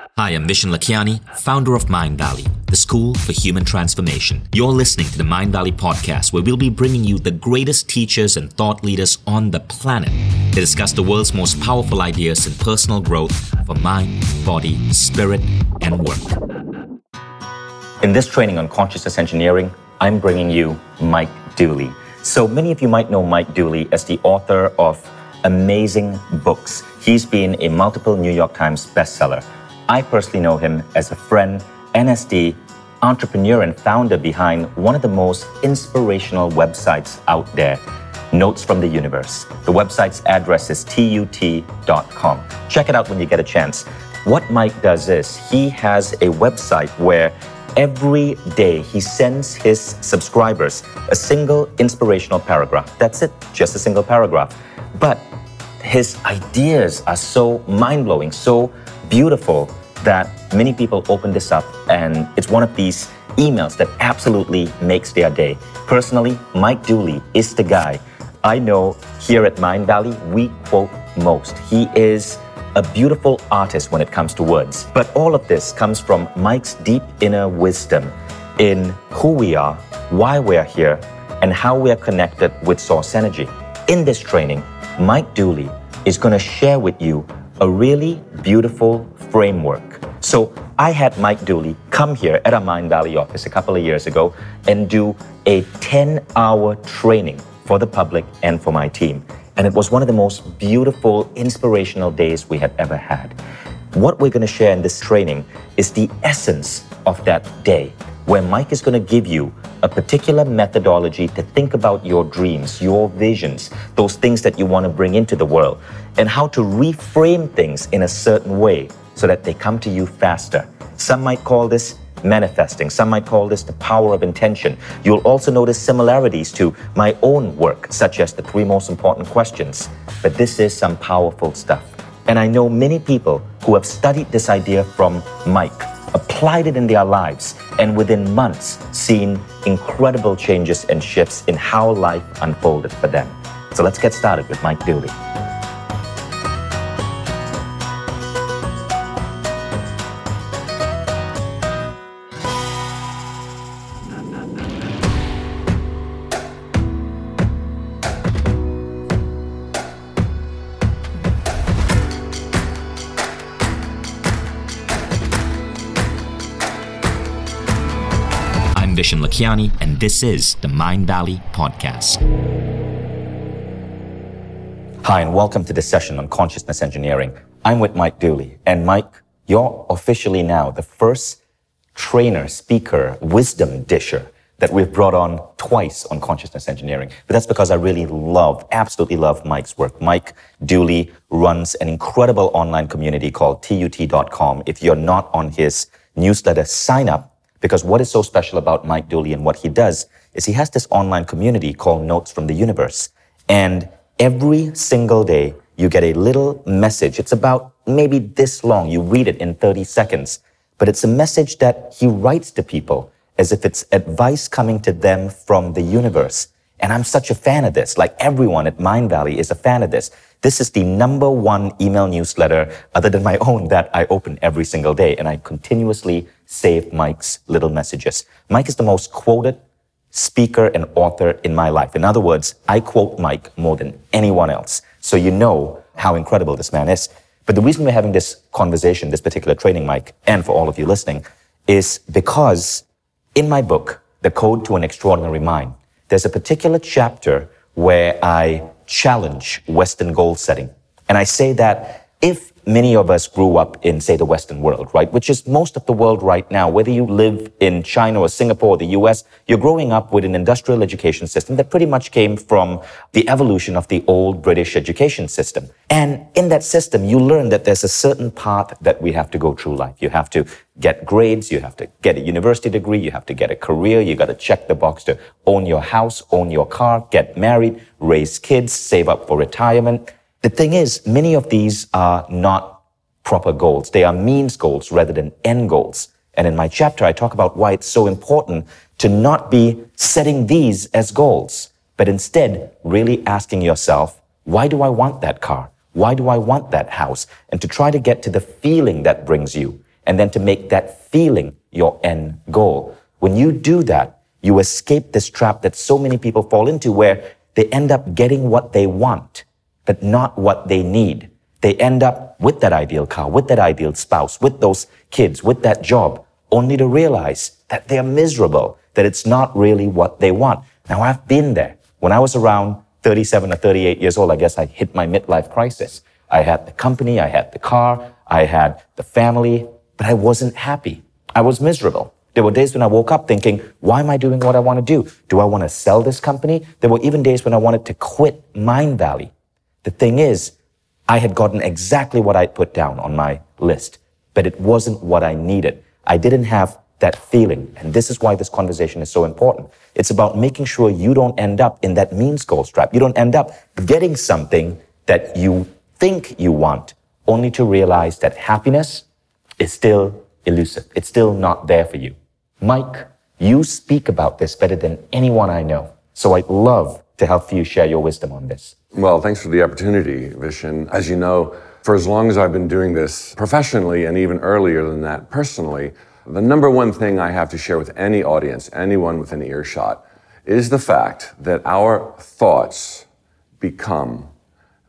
Hi, I'm Vishen Lakhiani, founder of Mindvalley, the school for human transformation. You're listening to the Mindvalley podcast, where we'll be bringing you the greatest teachers and thought leaders on the planet to discuss the world's most powerful ideas in personal growth for mind, body, spirit, and work. In this training on consciousness engineering, I'm bringing you Mike Dooley. So many of you might know Mike Dooley as the author of amazing books. He's been a multiple New York Times bestseller. I personally know him as a friend, NSD, entrepreneur, and founder behind one of the most inspirational websites out there, Notes from the Universe. The website's address is tut.com. Check it out when you get a chance. What Mike does is he has a website where every day he sends his subscribers a single inspirational paragraph. That's it, just a single paragraph. But his ideas are so mind blowing, so beautiful that many people open this up and it's one of these emails that absolutely makes their day. Personally, Mike Dooley is the guy I know here at Mindvalley we quote most. He is a beautiful artist when it comes to words. But all of this comes from Mike's deep inner wisdom in who we are, why we're here, and how we are connected with source energy. In this training, Mike Dooley is going to share with you a really beautiful framework. So I had Mike Dooley come here at our Mindvalley office a couple of years ago and do a 10 hour training for the public and for my team. And it was one of the most beautiful, inspirational days we had ever had. What we're going to share in this training is the essence of that day, where Mike is going to give you a particular methodology to think about your dreams, your visions, those things that you want to bring into the world, and how to reframe things in a certain way so that they come to you faster. Some might call this manifesting. Some might call this the power of intention. You'll also notice similarities to my own work, such as the three most important questions. But this is some powerful stuff. And I know many people who have studied this idea from Mike, applied it in their lives, and within months seen incredible changes and shifts in how life unfolded for them. So let's get started with Mike Dooley. Vishen and this is the Mindvalley Podcast. Hi, and welcome to this session on consciousness engineering. I'm with Mike Dooley, and Mike, you're officially now the first trainer, speaker, wisdom disher that we've brought on twice on consciousness engineering. But that's because I really love, absolutely love Mike's work. Mike Dooley runs an incredible online community called tut.com. If you're not on his newsletter, sign up because what is so special about Mike Dooley and what he does is he has this online community called Notes from the Universe. And every single day, you get a little message. It's about maybe this long. You read it in 30 seconds. But it's a message that he writes to people as if it's advice coming to them from the universe. And I'm such a fan of this. Like everyone at Mindvalley is a fan of this. This is the number one email newsletter other than my own that I open every single day. And I continuously save Mike's little messages. Mike is the most quoted speaker and author in my life. In other words, I quote Mike more than anyone else. So you know how incredible this man is. But the reason we're having this conversation, this particular training, Mike, and for all of you listening, is because in my book, The Code to an Extraordinary Mind, there's a particular chapter where I challenge Western goal setting. And I say that if many of us grew up in, say, the Western world, right? Which is most of the world right now. Whether you live in China or Singapore or the US, you're growing up with an industrial education system that pretty much came from the evolution of the old British education system. And in that system, you learn that there's a certain path that we have to go through life. You have to get grades, you have to get a university degree, you have to get a career, you got to check the box to own your house, own your car, get married, raise kids, save up for retirement. The thing is, many of these are not proper goals. They are means goals rather than end goals. And in my chapter, I talk about why it's so important to not be setting these as goals, but instead really asking yourself, why do I want that car? Why do I want that house? And to try to get to the feeling that brings you, and then to make that feeling your end goal. When you do that, you escape this trap that so many people fall into where they end up getting what they want, but not what they need. They end up with that ideal car, with that ideal spouse, with those kids, with that job, only to realize that they're miserable, that it's not really what they want. Now, I've been there. When I was around 37 or 38 years old, I guess I hit my midlife crisis. I had the company, I had the car, I had the family, but I wasn't happy. I was miserable. There were days when I woke up thinking, why am I doing what I want to do? Do I want to sell this company? There were even days when I wanted to quit Mindvalley. The thing is, I had gotten exactly what I'd put down on my list, but it wasn't what I needed. I didn't have that feeling. And this is why this conversation is so important. It's about making sure you don't end up in that means goals trap. You don't end up getting something that you think you want, only to realize that happiness is still elusive. It's still not there for you. Mike, you speak about this better than anyone I know. So I'd love to help you share your wisdom on this. Well, thanks for the opportunity, Vishen. As you know, for as long as I've been doing this professionally and even earlier than that personally, the number one thing I have to share with any audience, anyone with an earshot, is the fact that our thoughts become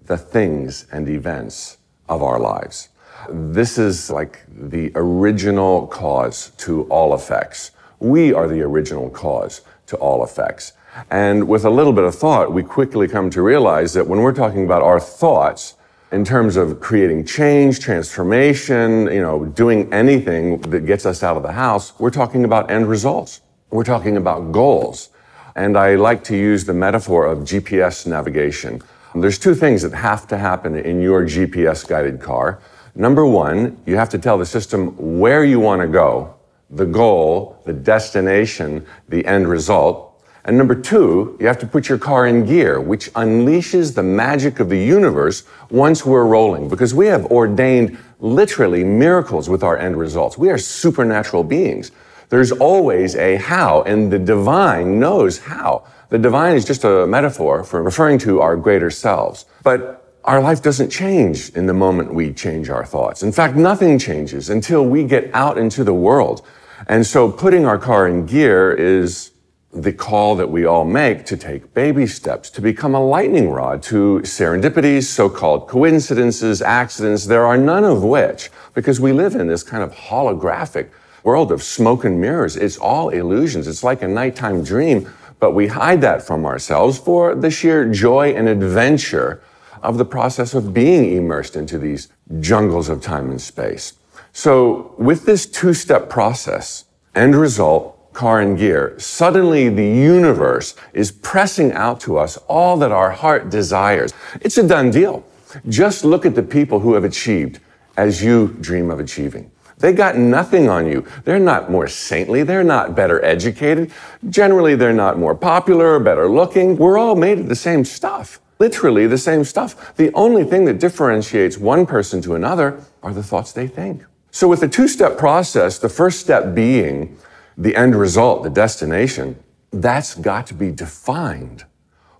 the things and events of our lives. This is like the original cause to all effects. We are the original cause to all effects. And with a little bit of thought, we quickly come to realize that when we're talking about our thoughts, in terms of creating change, transformation, you know, doing anything that gets us out of the house, we're talking about end results. We're talking about goals. And I like to use the metaphor of GPS navigation. There's two things that have to happen in your GPS guided car. Number one, you have to tell the system where you want to go, the goal, the destination, the end result. And number two, you have to put your car in gear, which unleashes the magic of the universe once we're rolling, because we have ordained literally miracles with our end results. We are supernatural beings. There's always a how, and the divine knows how. The divine is just a metaphor for referring to our greater selves. But our life doesn't change in the moment we change our thoughts. In fact, nothing changes until we get out into the world. And so putting our car in gear is the call that we all make to take baby steps, to become a lightning rod to serendipities, so-called coincidences, accidents, there are none of which, because we live in this kind of holographic world of smoke and mirrors. It's all illusions. It's like a nighttime dream, but we hide that from ourselves for the sheer joy and adventure of the process of being immersed into these jungles of time and space. So with this two-step process, end result, car and gear, suddenly the universe is pressing out to us all that our heart desires. It's a done deal. Just look at the people who have achieved as you dream of achieving. They got nothing on you. They're not more saintly. They're not better educated. Generally, they're not more popular or better looking. We're all made of the same stuff. Literally the same stuff. The only thing that differentiates one person to another are the thoughts they think. So with the two-step process, the first step being the end result, the destination, that's got to be defined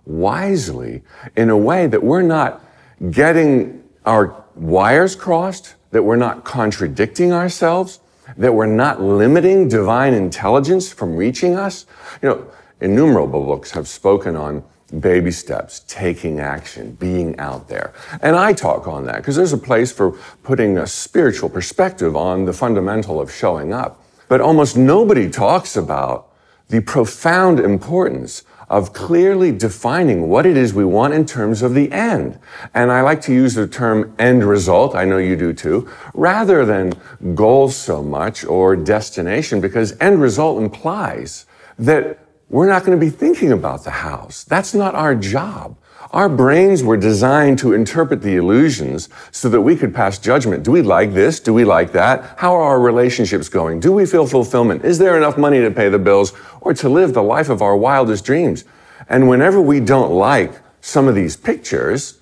wisely in a way that we're not getting our wires crossed, that we're not contradicting ourselves, that we're not limiting divine intelligence from reaching us. You know, innumerable books have spoken on baby steps, taking action, being out there. And I talk on that because there's a place for putting a spiritual perspective on the fundamental of showing up. But almost nobody talks about the profound importance of clearly defining what it is we want in terms of the end. And I like to use the term end result, I know you do too, rather than goal so much or destination, because end result implies that we're not going to be thinking about the house. That's not our job. Our brains were designed to interpret the illusions so that we could pass judgment. Do we like this? Do we like that? How are our relationships going? Do we feel fulfillment? Is there enough money to pay the bills or to live the life of our wildest dreams? And whenever we don't like some of these pictures,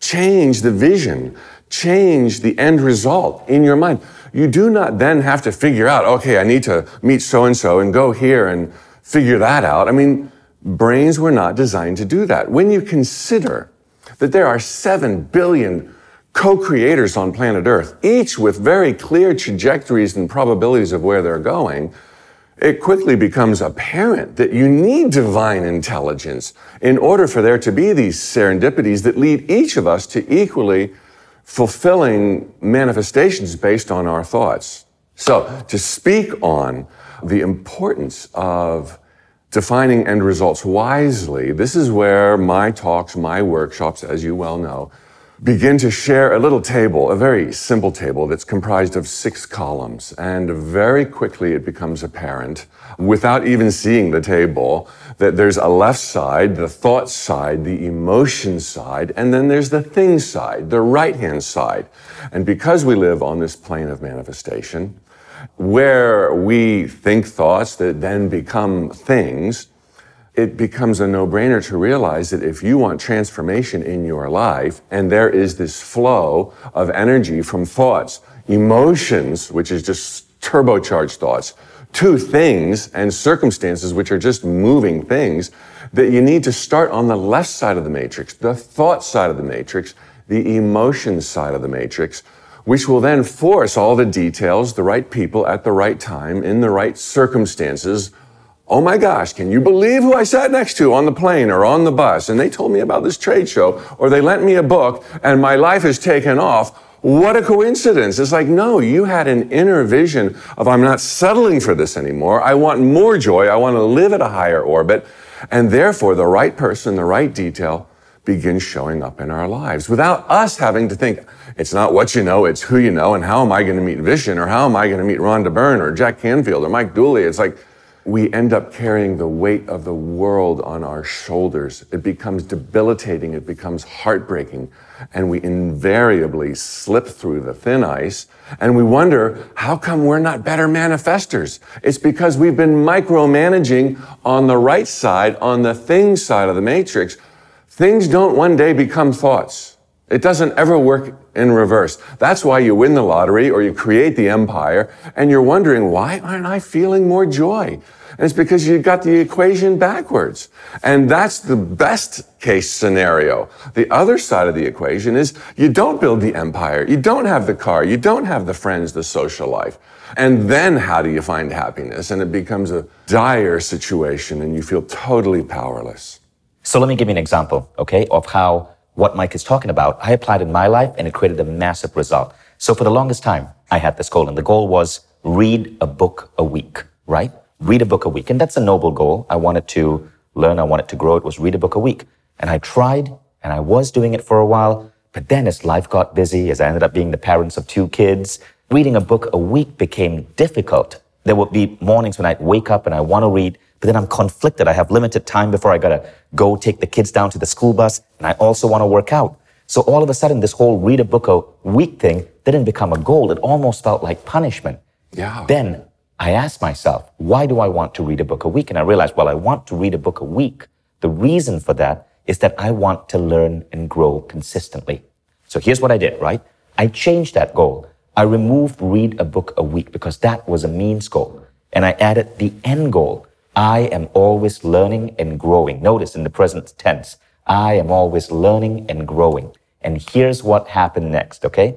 change the vision, change the end result in your mind. You do not then have to figure out, okay, I need to meet so and so and go here and figure that out. I mean, Brains were not designed to do that. When you consider that there are 7 billion co-creators on planet Earth, each with very clear trajectories and probabilities of where they're going, it quickly becomes apparent that you need divine intelligence in order for there to be these serendipities that lead each of us to equally fulfilling manifestations based on our thoughts. So, to speak on the importance of defining end results wisely, this is where my talks, my workshops, as you well know, begin to share a little table, a very simple table that's comprised of six columns. And very quickly it becomes apparent, without even seeing the table, that there's a left side, the thought side, the emotion side, and then there's the thing side, the right hand side. And because we live on this plane of manifestation, where we think thoughts that then become things, it becomes a no-brainer to realize that if you want transformation in your life, and there is this flow of energy from thoughts, emotions, which is just turbocharged thoughts, to things and circumstances, which are just moving things, that you need to start on the left side of the matrix, the thought side of the matrix, the emotion side of the matrix, which will then force all the details, the right people at the right time, in the right circumstances, Oh my gosh, can you believe who I sat next to on the plane or on the bus? And they told me about this trade show or they lent me a book and my life has taken off. What a coincidence. It's like, no, you had an inner vision of I'm not settling for this anymore. I want more joy. I want to live at a higher orbit. And therefore, the right person, the right detail begins showing up in our lives without us having to think, it's not what you know, it's who you know. And how am I going to meet Vishen, or how am I going to meet Rhonda Byrne or Jack Canfield or Mike Dooley? It's like, we end up carrying the weight of the world on our shoulders. It becomes debilitating, it becomes heartbreaking, and we invariably slip through the thin ice and we wonder, how come we're not better manifestors? It's because we've been micromanaging on the right side, on the thing side of the matrix. Things don't one day become thoughts. It doesn't ever work in reverse. That's why you win the lottery or you create the empire and you're wondering, why aren't I feeling more joy? And it's because you got the equation backwards. And that's the best case scenario. The other side of the equation is you don't build the empire. You don't have the car. You don't have the friends, the social life. And then how do you find happiness? And it becomes a dire situation and you feel totally powerless. So let me give you an example, okay, of how what Mike is talking about, I applied in my life and it created a massive result. So for the longest time, I had this goal and the goal was read a book a week, right? read a book a week. And that's a noble goal. I wanted to learn. I wanted to grow. It was read a book a week. And I tried and I was doing it for a while. But then as life got busy, as I ended up being the parents of two kids, reading a book a week became difficult. There would be mornings when I'd wake up and I want to read, but then I'm conflicted. I have limited time before I gotta go take the kids down to the school bus. And I also want to work out. So all of a sudden, this whole read a book a week thing didn't become a goal. It almost felt like punishment. Yeah. Then I asked myself, why do I want to read a book a week? And I realized, well, I want to read a book a week. The reason for that is that I want to learn and grow consistently. So here's what I did, right? I changed that goal. I removed read a book a week because that was a means goal. And I added the end goal. I am always learning and growing. Notice in the present tense, I am always learning and growing. And here's what happened next, okay?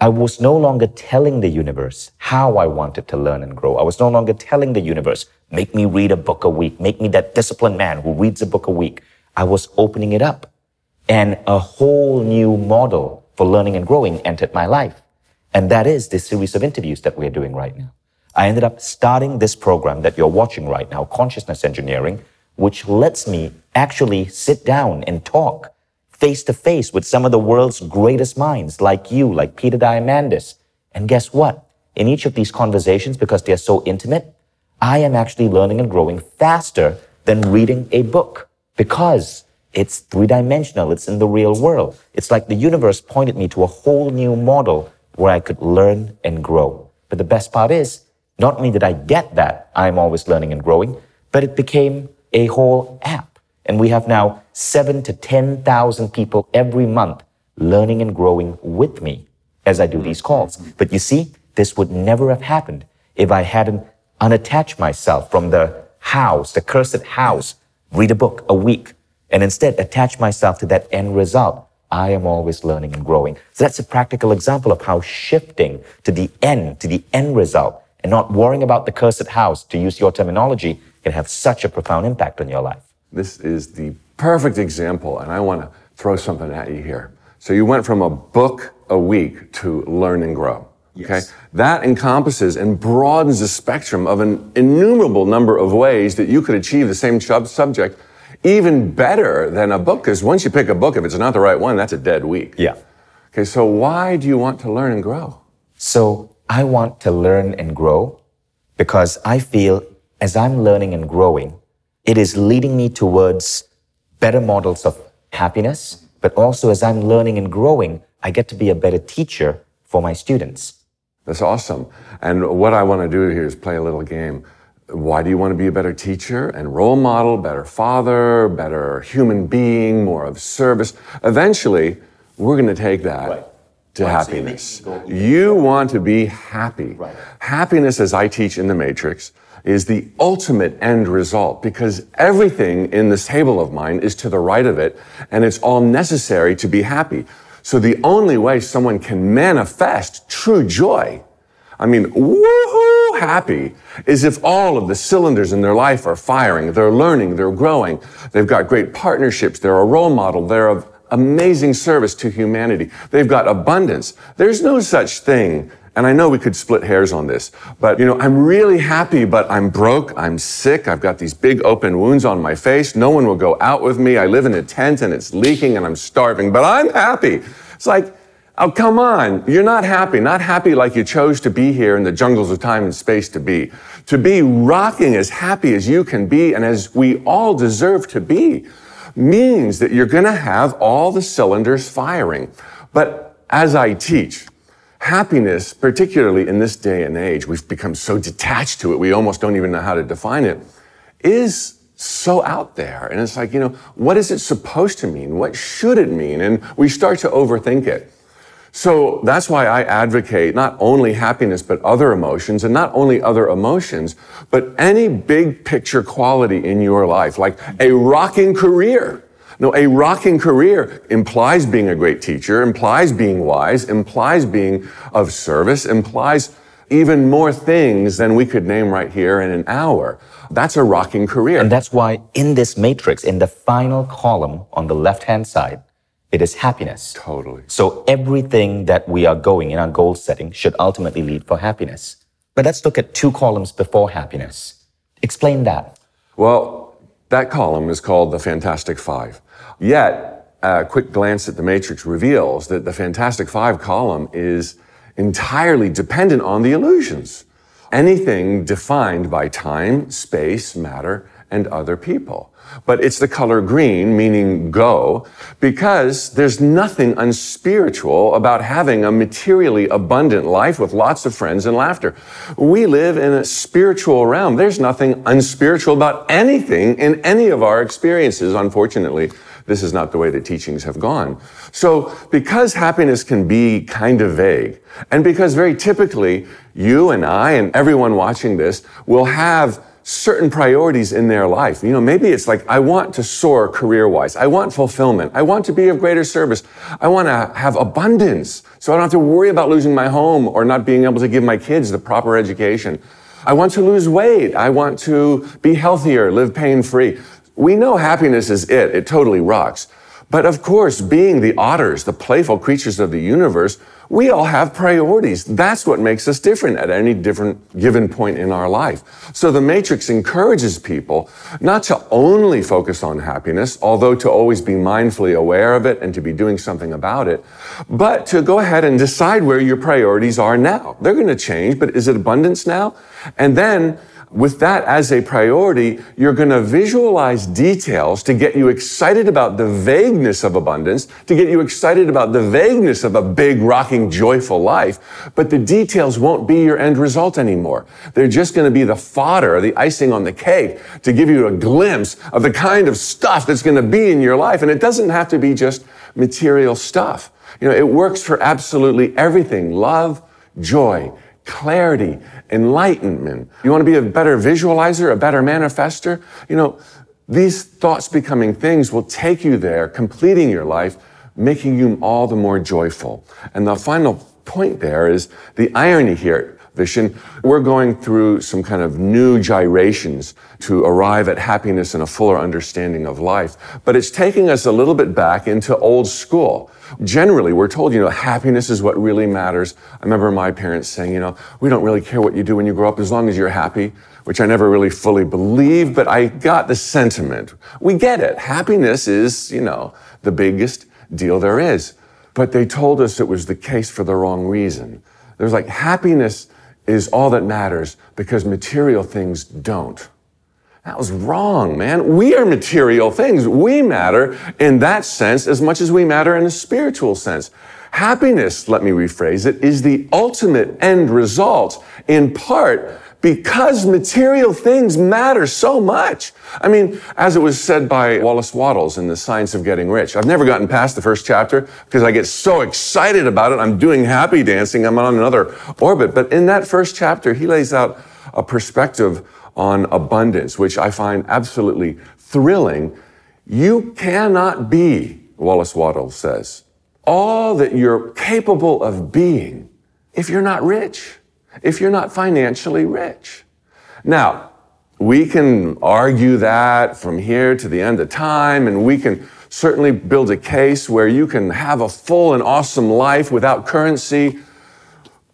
I was no longer telling the universe how I wanted to learn and grow. I was no longer telling the universe, make me read a book a week, make me that disciplined man who reads a book a week. I was opening it up and a whole new model for learning and growing entered my life. And that is this series of interviews that we're doing right now. I ended up starting this program that you're watching right now, Consciousness Engineering, which lets me actually sit down and talk face to face with some of the world's greatest minds, like you, like Peter Diamandis. And guess what? In each of these conversations, because they're so intimate, I am actually learning and growing faster than reading a book because it's three dimensional. It's in the real world. It's like the universe pointed me to a whole new model where I could learn and grow. But the best part is, not only did I get that, I'm always learning and growing, but it became a whole app. And we have now seven to 10,000 people every month learning and growing with me as I do these calls. But you see, this would never have happened if I hadn't unattached myself from the house, the cursed house, read a book a week, and instead attach myself to that end result. I am always learning and growing. So that's a practical example of how shifting to the end, to the end result, and not worrying about the cursed house, to use your terminology, can have such a profound impact on your life. This is the perfect example, and I want to throw something at you here. So you went from a book a week to learn and grow. Okay. Yes. That encompasses and broadens the spectrum of an innumerable number of ways that you could achieve the same subject even better than a book. Because once you pick a book, if it's not the right one, that's a dead week. Yeah. Okay. So why do you want to learn and grow? So I want to learn and grow because I feel as I'm learning and growing, it is leading me towards better models of happiness. But also as I'm learning and growing, I get to be a better teacher for my students. That's awesome. And what I want to do here is play a little game. Why do you want to be a better teacher and role model, better father, better human being, more of service? Eventually, we're going to take that right. To happiness. You want to be happy. Right. Happiness, as I teach in the Matrix, is the ultimate end result because everything in this table of mine is to the right of it and it's all necessary to be happy. So the only way someone can manifest true joy, I mean, woohoo happy, is if all of the cylinders in their life are firing. They're learning, they're growing, they've got great partnerships, they're a role model, they're of amazing service to humanity. They've got abundance. There's no such thing and I know we could split hairs on this, but you know, I'm really happy, but I'm broke, I'm sick, I've got these big open wounds on my face, no one will go out with me, I live in a tent and it's leaking and I'm starving, but I'm happy. It's like, oh, come on, you're not happy, not happy like you chose to be here in the jungles of time and space to be. To be rocking as happy as you can be and as we all deserve to be means that you're gonna have all the cylinders firing. But as I teach, happiness, particularly in this day and age, we've become so detached to it, we almost don't even know how to define it, is so out there. And it's like, you know, what is it supposed to mean? What should it mean? And we start to overthink it. So that's why I advocate not only happiness, but other emotions, and not only other emotions, but any big picture quality in your life, like a rocking career no, a rocking career implies being a great teacher, implies being wise, implies being of service, implies even more things than we could name right here in an hour. That's a rocking career. And that's why in this matrix, in the final column on the left hand side, it is happiness. Totally. So everything that we are going in our goal setting should ultimately lead for happiness. But let's look at two columns before happiness. Explain that. Well, that column is called the Fantastic Five. Yet, a quick glance at the matrix reveals that the Fantastic Five column is entirely dependent on the illusions. Anything defined by time, space, matter, and other people. But it's the color green, meaning go, because there's nothing unspiritual about having a materially abundant life with lots of friends and laughter. We live in a spiritual realm. There's nothing unspiritual about anything in any of our experiences, unfortunately this is not the way the teachings have gone. So because happiness can be kind of vague, and because very typically you and I and everyone watching this will have certain priorities in their life. You know, maybe it's like, I want to soar career wise. I want fulfillment. I want to be of greater service. I want to have abundance. So I don't have to worry about losing my home or not being able to give my kids the proper education. I want to lose weight. I want to be healthier, live pain free. We know happiness is it. It totally rocks. But of course, being the otters, the playful creatures of the universe, we all have priorities. That's what makes us different at any different given point in our life. So the matrix encourages people not to only focus on happiness, although to always be mindfully aware of it and to be doing something about it, but to go ahead and decide where your priorities are now. They're going to change, but is it abundance now? And then with that as a priority, you're going to visualize details to get you excited about the vagueness of abundance, to get you excited about the vagueness of a big, rocking, joyful life. But the details won't be your end result anymore. They're just going to be the fodder, the icing on the cake to give you a glimpse of the kind of stuff that's going to be in your life. And it doesn't have to be just material stuff. You know, it works for absolutely everything. Love, joy, clarity, enlightenment. You want to be a better visualizer, a better manifester? You know, these thoughts becoming things will take you there, completing your life making you all the more joyful. And the final point there is the irony here. Vishen, we're going through some kind of new gyrations to arrive at happiness and a fuller understanding of life. But it's taking us a little bit back into old school. Generally, we're told, you know, happiness is what really matters. I remember my parents saying, you know, we don't really care what you do when you grow up as long as you're happy, which I never really fully believed, but I got the sentiment. We get it. Happiness is, you know, the biggest deal there is. But they told us it was the case for the wrong reason. There's like happiness is all that matters because material things don't. That was wrong, man. We are material things. We matter in that sense as much as we matter in a spiritual sense. Happiness, let me rephrase it, is the ultimate end result in part because material things matter so much. I mean, as it was said by Wallace Wattles in The Science of Getting Rich, I've never gotten past the first chapter because I get so excited about it. I'm doing happy dancing. I'm on another orbit. But in that first chapter, he lays out a perspective on abundance, which I find absolutely thrilling. You cannot be, Wallace Wattles says, all that you're capable of being if you're not rich if you're not financially rich. Now, we can argue that from here to the end of time, and we can certainly build a case where you can have a full and awesome life without currency.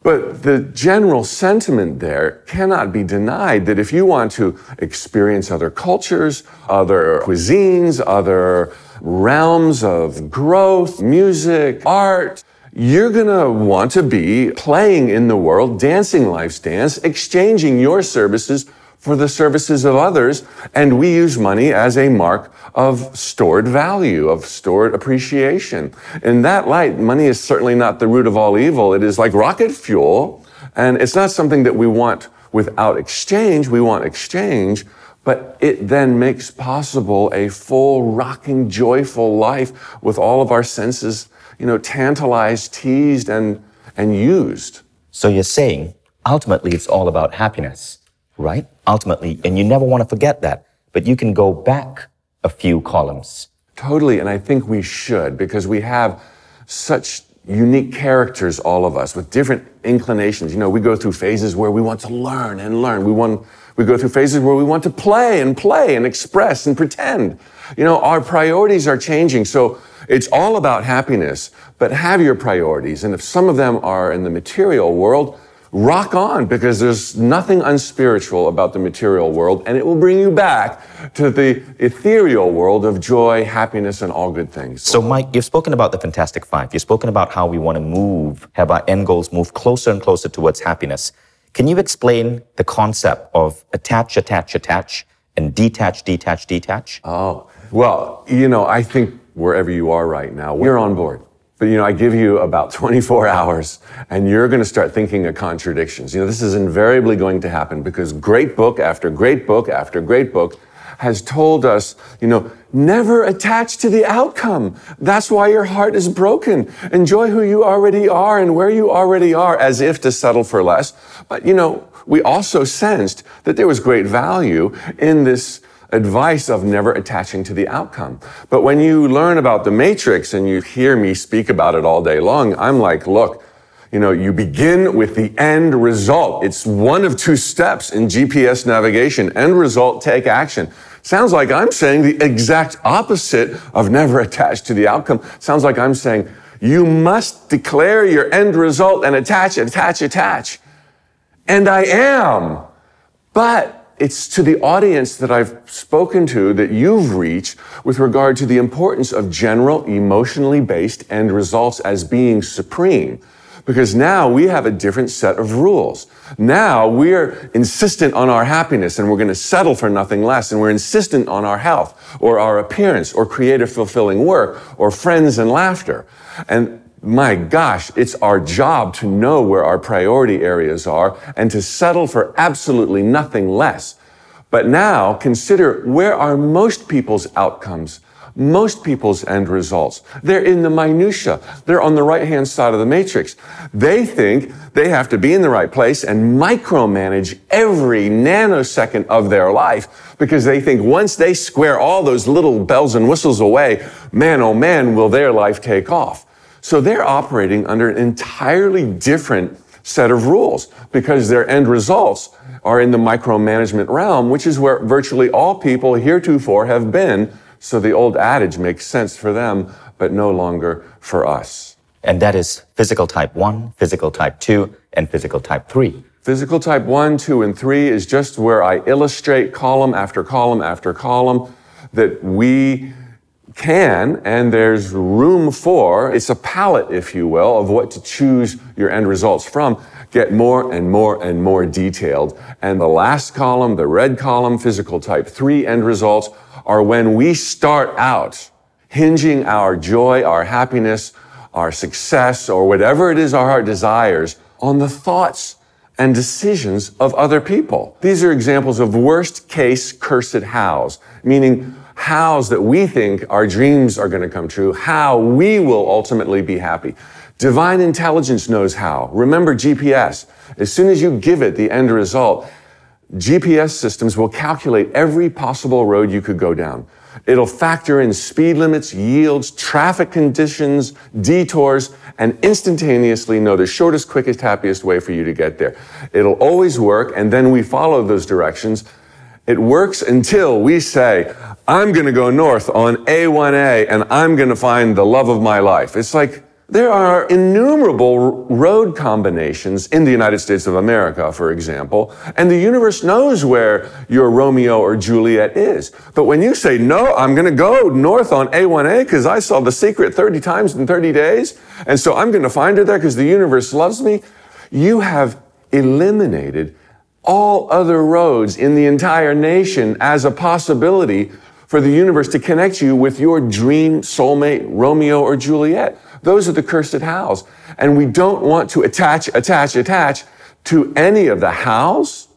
But the general sentiment there cannot be denied that if you want to experience other cultures, other cuisines, other realms of growth, music, art, you're going to want to be playing in the world, dancing life's dance, exchanging your services for the services of others. And we use money as a mark of stored value, of stored appreciation. In that light, money is certainly not the root of all evil. It is like rocket fuel. And it's not something that we want without exchange. We want exchange. But it then makes possible a full, rocking, joyful life with all of our senses you know, tantalized, teased, and, and used. So you're saying ultimately it's all about happiness, right? Ultimately, and you never want to forget that, but you can go back a few columns. Totally, and I think we should because we have such unique characters, all of us, with different inclinations. You know, we go through phases where we want to learn and learn. We want, we go through phases where we want to play and play and express and pretend. You know, our priorities are changing. So it's all about happiness, but have your priorities. And if some of them are in the material world, rock on because there's nothing unspiritual about the material world and it will bring you back to the ethereal world of joy, happiness, and all good things. So, Mike, you've spoken about the Fantastic Five. You've spoken about how we want to move, have our end goals move closer and closer towards happiness. Can you explain the concept of attach, attach, attach, and detach, detach, detach? Oh, well, you know, I think wherever you are right now, we're on board. But you know, I give you about 24 hours and you're going to start thinking of contradictions. You know, this is invariably going to happen because great book after great book after great book has told us, you know, never attach to the outcome. That's why your heart is broken. Enjoy who you already are and where you already are as if to settle for less. But you know, we also sensed that there was great value in this advice of never attaching to the outcome. But when you learn about the matrix and you hear me speak about it all day long, I'm like, look, you know, you begin with the end result. It's one of two steps in GPS navigation. End result, take action. Sounds like I'm saying the exact opposite of never attached to the outcome. Sounds like I'm saying you must declare your end result and attach, attach, attach. And I am. But it's to the audience that I've spoken to that you've reached with regard to the importance of general emotionally based end results as being supreme. Because now we have a different set of rules. Now we're insistent on our happiness and we're going to settle for nothing less. And we're insistent on our health or our appearance or creative fulfilling work or friends and laughter. And my gosh, it's our job to know where our priority areas are and to settle for absolutely nothing less. But now consider where are most people's outcomes, most people's end results. They're in the minutia. They're on the right-hand side of the matrix. They think they have to be in the right place and micromanage every nanosecond of their life because they think once they square all those little bells and whistles away, man, oh man, will their life take off. So they're operating under an entirely different set of rules because their end results are in the micromanagement realm, which is where virtually all people heretofore have been. So the old adage makes sense for them, but no longer for us. And that is physical type 1, physical type 2, and physical type 3. Physical type 1, 2, and 3 is just where I illustrate column after column after column that we can and there's room for, it's a palette, if you will, of what to choose your end results from, get more and more and more detailed. And the last column, the red column, physical type three end results are when we start out hinging our joy, our happiness, our success, or whatever it is our heart desires on the thoughts and decisions of other people. These are examples of worst case cursed hows, meaning hows that we think our dreams are going to come true, how we will ultimately be happy. Divine intelligence knows how. Remember GPS. As soon as you give it the end result, GPS systems will calculate every possible road you could go down. It'll factor in speed limits, yields, traffic conditions, detours, and instantaneously know the shortest, quickest, happiest way for you to get there. It'll always work, and then we follow those directions it works until we say, I'm going to go north on A1A and I'm going to find the love of my life. It's like there are innumerable road combinations in the United States of America, for example, and the universe knows where your Romeo or Juliet is. But when you say, no, I'm going to go north on A1A because I saw the secret 30 times in 30 days, and so I'm going to find her there because the universe loves me, you have eliminated all other roads in the entire nation as a possibility for the universe to connect you with your dream soulmate, Romeo or Juliet. Those are the cursed hows. And we don't want to attach, attach, attach to any of the hows,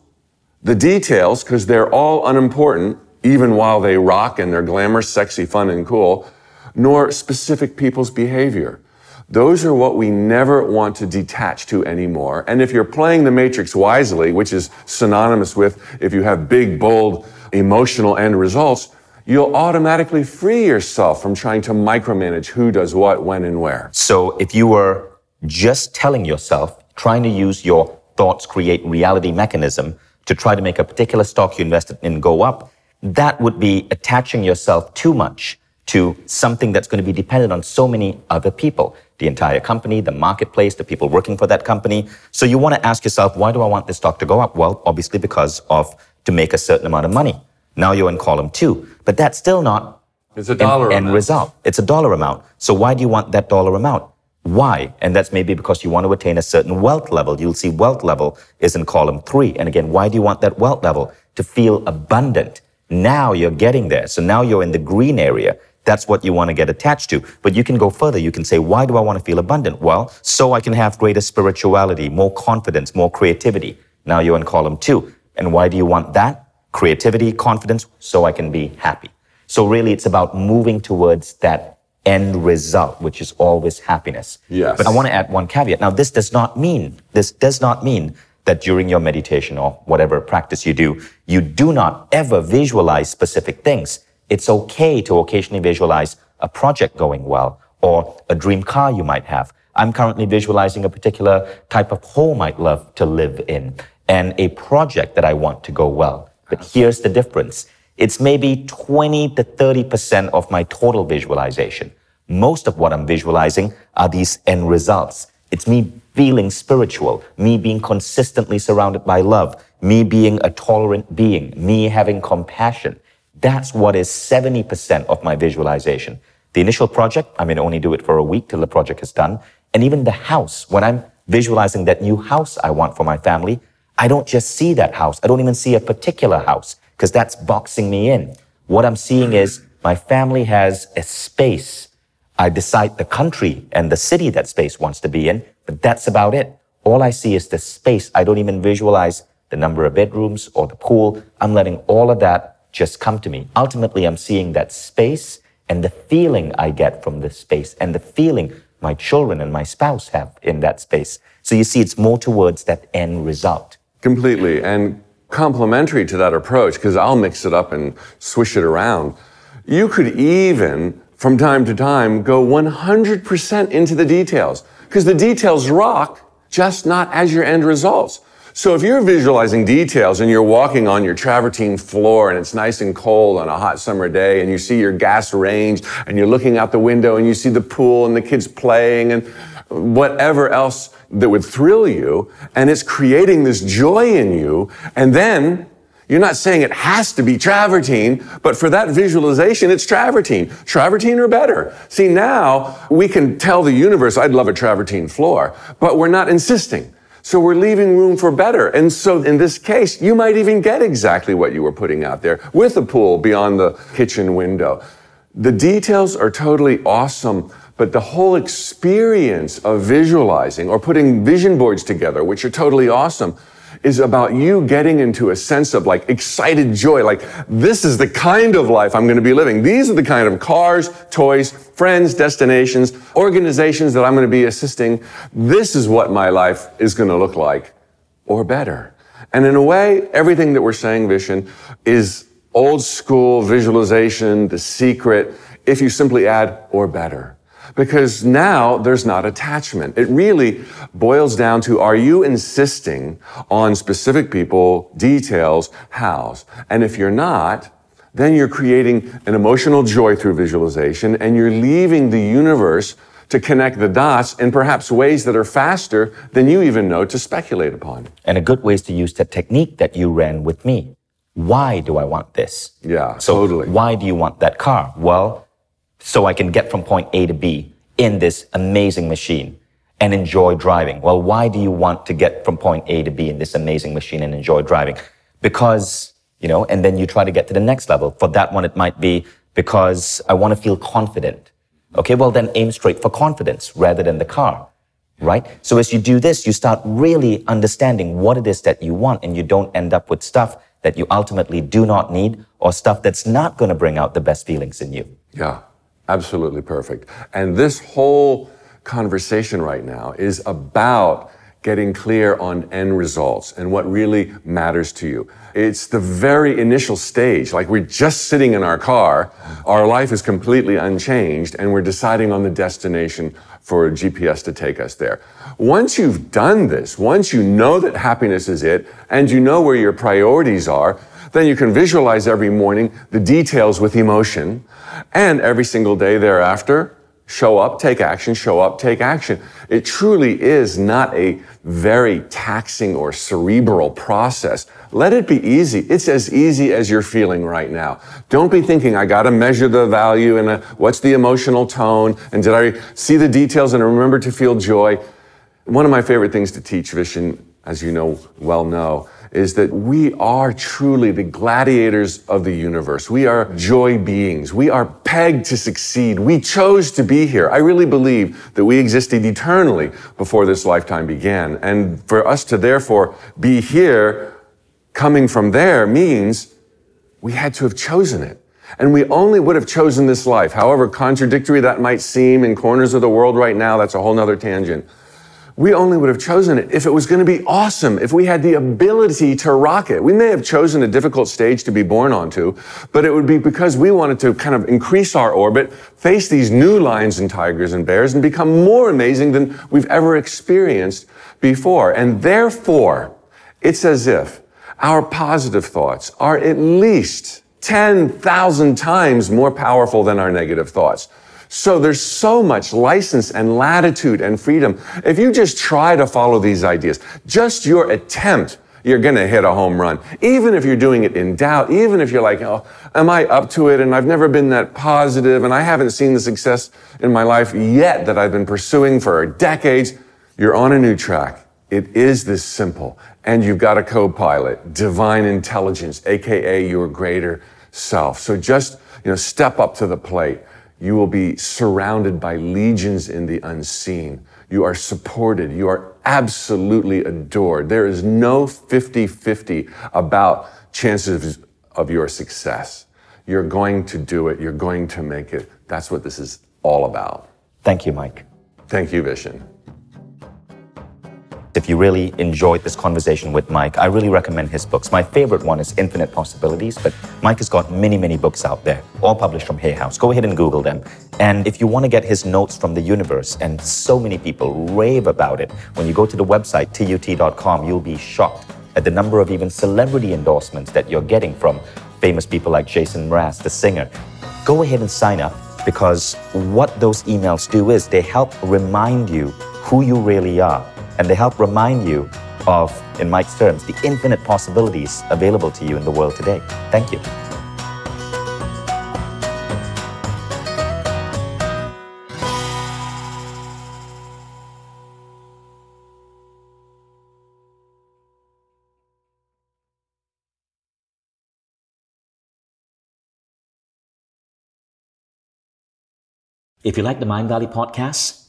the details, because they're all unimportant, even while they rock and they're glamorous, sexy, fun, and cool, nor specific people's behavior. Those are what we never want to detach to anymore. And if you're playing the matrix wisely, which is synonymous with if you have big, bold, emotional end results, you'll automatically free yourself from trying to micromanage who does what, when, and where. So if you were just telling yourself, trying to use your thoughts create reality mechanism to try to make a particular stock you invested in go up, that would be attaching yourself too much to something that's going to be dependent on so many other people the entire company, the marketplace, the people working for that company. So you want to ask yourself, why do I want this stock to go up? Well, obviously because of to make a certain amount of money. Now you're in column two, but that's still not it's a dollar an end result. It's a dollar amount. So why do you want that dollar amount? Why? And that's maybe because you want to attain a certain wealth level. You'll see wealth level is in column three. And again, why do you want that wealth level? To feel abundant. Now you're getting there. So now you're in the green area. That's what you want to get attached to. But you can go further. You can say, why do I want to feel abundant? Well, so I can have greater spirituality, more confidence, more creativity. Now you're in column two. And why do you want that? Creativity, confidence, so I can be happy. So really it's about moving towards that end result, which is always happiness. Yes. But I want to add one caveat. Now this does not mean, this does not mean that during your meditation or whatever practice you do, you do not ever visualize specific things. It's okay to occasionally visualize a project going well or a dream car you might have. I'm currently visualizing a particular type of home I'd love to live in and a project that I want to go well. But here's the difference. It's maybe 20 to 30% of my total visualization. Most of what I'm visualizing are these end results. It's me feeling spiritual, me being consistently surrounded by love, me being a tolerant being, me having compassion. That's what is 70% of my visualization. The initial project, I may only do it for a week till the project is done. And even the house, when I'm visualizing that new house I want for my family, I don't just see that house. I don't even see a particular house because that's boxing me in. What I'm seeing is my family has a space. I decide the country and the city that space wants to be in, but that's about it. All I see is the space. I don't even visualize the number of bedrooms or the pool. I'm letting all of that just come to me. Ultimately, I'm seeing that space and the feeling I get from this space and the feeling my children and my spouse have in that space. So you see, it's more towards that end result. Completely. And complementary to that approach, because I'll mix it up and swish it around, you could even, from time to time, go 100% into the details. Because the details rock, just not as your end results. So if you're visualizing details and you're walking on your travertine floor and it's nice and cold on a hot summer day and you see your gas range and you're looking out the window and you see the pool and the kids playing and whatever else that would thrill you and it's creating this joy in you and then you're not saying it has to be travertine, but for that visualization, it's travertine. Travertine or better. See, now we can tell the universe, I'd love a travertine floor, but we're not insisting. So we're leaving room for better. And so in this case, you might even get exactly what you were putting out there with a pool beyond the kitchen window. The details are totally awesome, but the whole experience of visualizing or putting vision boards together, which are totally awesome, is about you getting into a sense of like excited joy. Like, this is the kind of life I'm going to be living. These are the kind of cars, toys, friends, destinations, organizations that I'm going to be assisting. This is what my life is going to look like or better. And in a way, everything that we're saying, Vishen, is old school visualization, the secret, if you simply add or better because now there's not attachment. It really boils down to are you insisting on specific people, details, hows? And if you're not, then you're creating an emotional joy through visualization and you're leaving the universe to connect the dots in perhaps ways that are faster than you even know to speculate upon. And a good way is to use that technique that you ran with me. Why do I want this? Yeah, so totally. Why do you want that car? Well, so I can get from point A to B in this amazing machine and enjoy driving. Well, why do you want to get from point A to B in this amazing machine and enjoy driving? Because, you know, and then you try to get to the next level. For that one, it might be because I want to feel confident. Okay, well, then aim straight for confidence rather than the car, right? So as you do this, you start really understanding what it is that you want and you don't end up with stuff that you ultimately do not need or stuff that's not going to bring out the best feelings in you. Yeah. Absolutely perfect. And this whole conversation right now is about getting clear on end results and what really matters to you. It's the very initial stage, like we're just sitting in our car, our life is completely unchanged, and we're deciding on the destination for GPS to take us there. Once you've done this, once you know that happiness is it, and you know where your priorities are, then you can visualize every morning the details with emotion and every single day thereafter, show up, take action, show up, take action. It truly is not a very taxing or cerebral process. Let it be easy. It's as easy as you're feeling right now. Don't be thinking, I gotta measure the value and uh, what's the emotional tone and did I see the details and remember to feel joy. One of my favorite things to teach, Vishen, as you know, well know, is that we are truly the gladiators of the universe. We are joy beings. We are pegged to succeed. We chose to be here. I really believe that we existed eternally before this lifetime began. And for us to therefore be here, coming from there means we had to have chosen it. And we only would have chosen this life, however contradictory that might seem in corners of the world right now. That's a whole nother tangent we only would have chosen it if it was going to be awesome, if we had the ability to rock it. We may have chosen a difficult stage to be born onto, but it would be because we wanted to kind of increase our orbit, face these new lions and tigers and bears, and become more amazing than we've ever experienced before. And therefore, it's as if our positive thoughts are at least 10,000 times more powerful than our negative thoughts. So there's so much license and latitude and freedom. If you just try to follow these ideas, just your attempt, you're going to hit a home run. Even if you're doing it in doubt, even if you're like, oh, am I up to it? And I've never been that positive and I haven't seen the success in my life yet that I've been pursuing for decades. You're on a new track. It is this simple. And you've got a co-pilot, divine intelligence, AKA your greater self. So just, you know, step up to the plate. You will be surrounded by legions in the unseen. You are supported. You are absolutely adored. There is no 50 50 about chances of your success. You're going to do it. You're going to make it. That's what this is all about. Thank you, Mike. Thank you, Vishen. If you really enjoyed this conversation with Mike, I really recommend his books. My favorite one is Infinite Possibilities, but Mike has got many, many books out there, all published from Hay House. Go ahead and Google them. And if you want to get his notes from the universe, and so many people rave about it, when you go to the website, tut.com, you'll be shocked at the number of even celebrity endorsements that you're getting from famous people like Jason Mraz, the singer. Go ahead and sign up because what those emails do is they help remind you who you really are and they help remind you of, in Mike's terms, the infinite possibilities available to you in the world today. Thank you. If you like the Mindvalley podcast,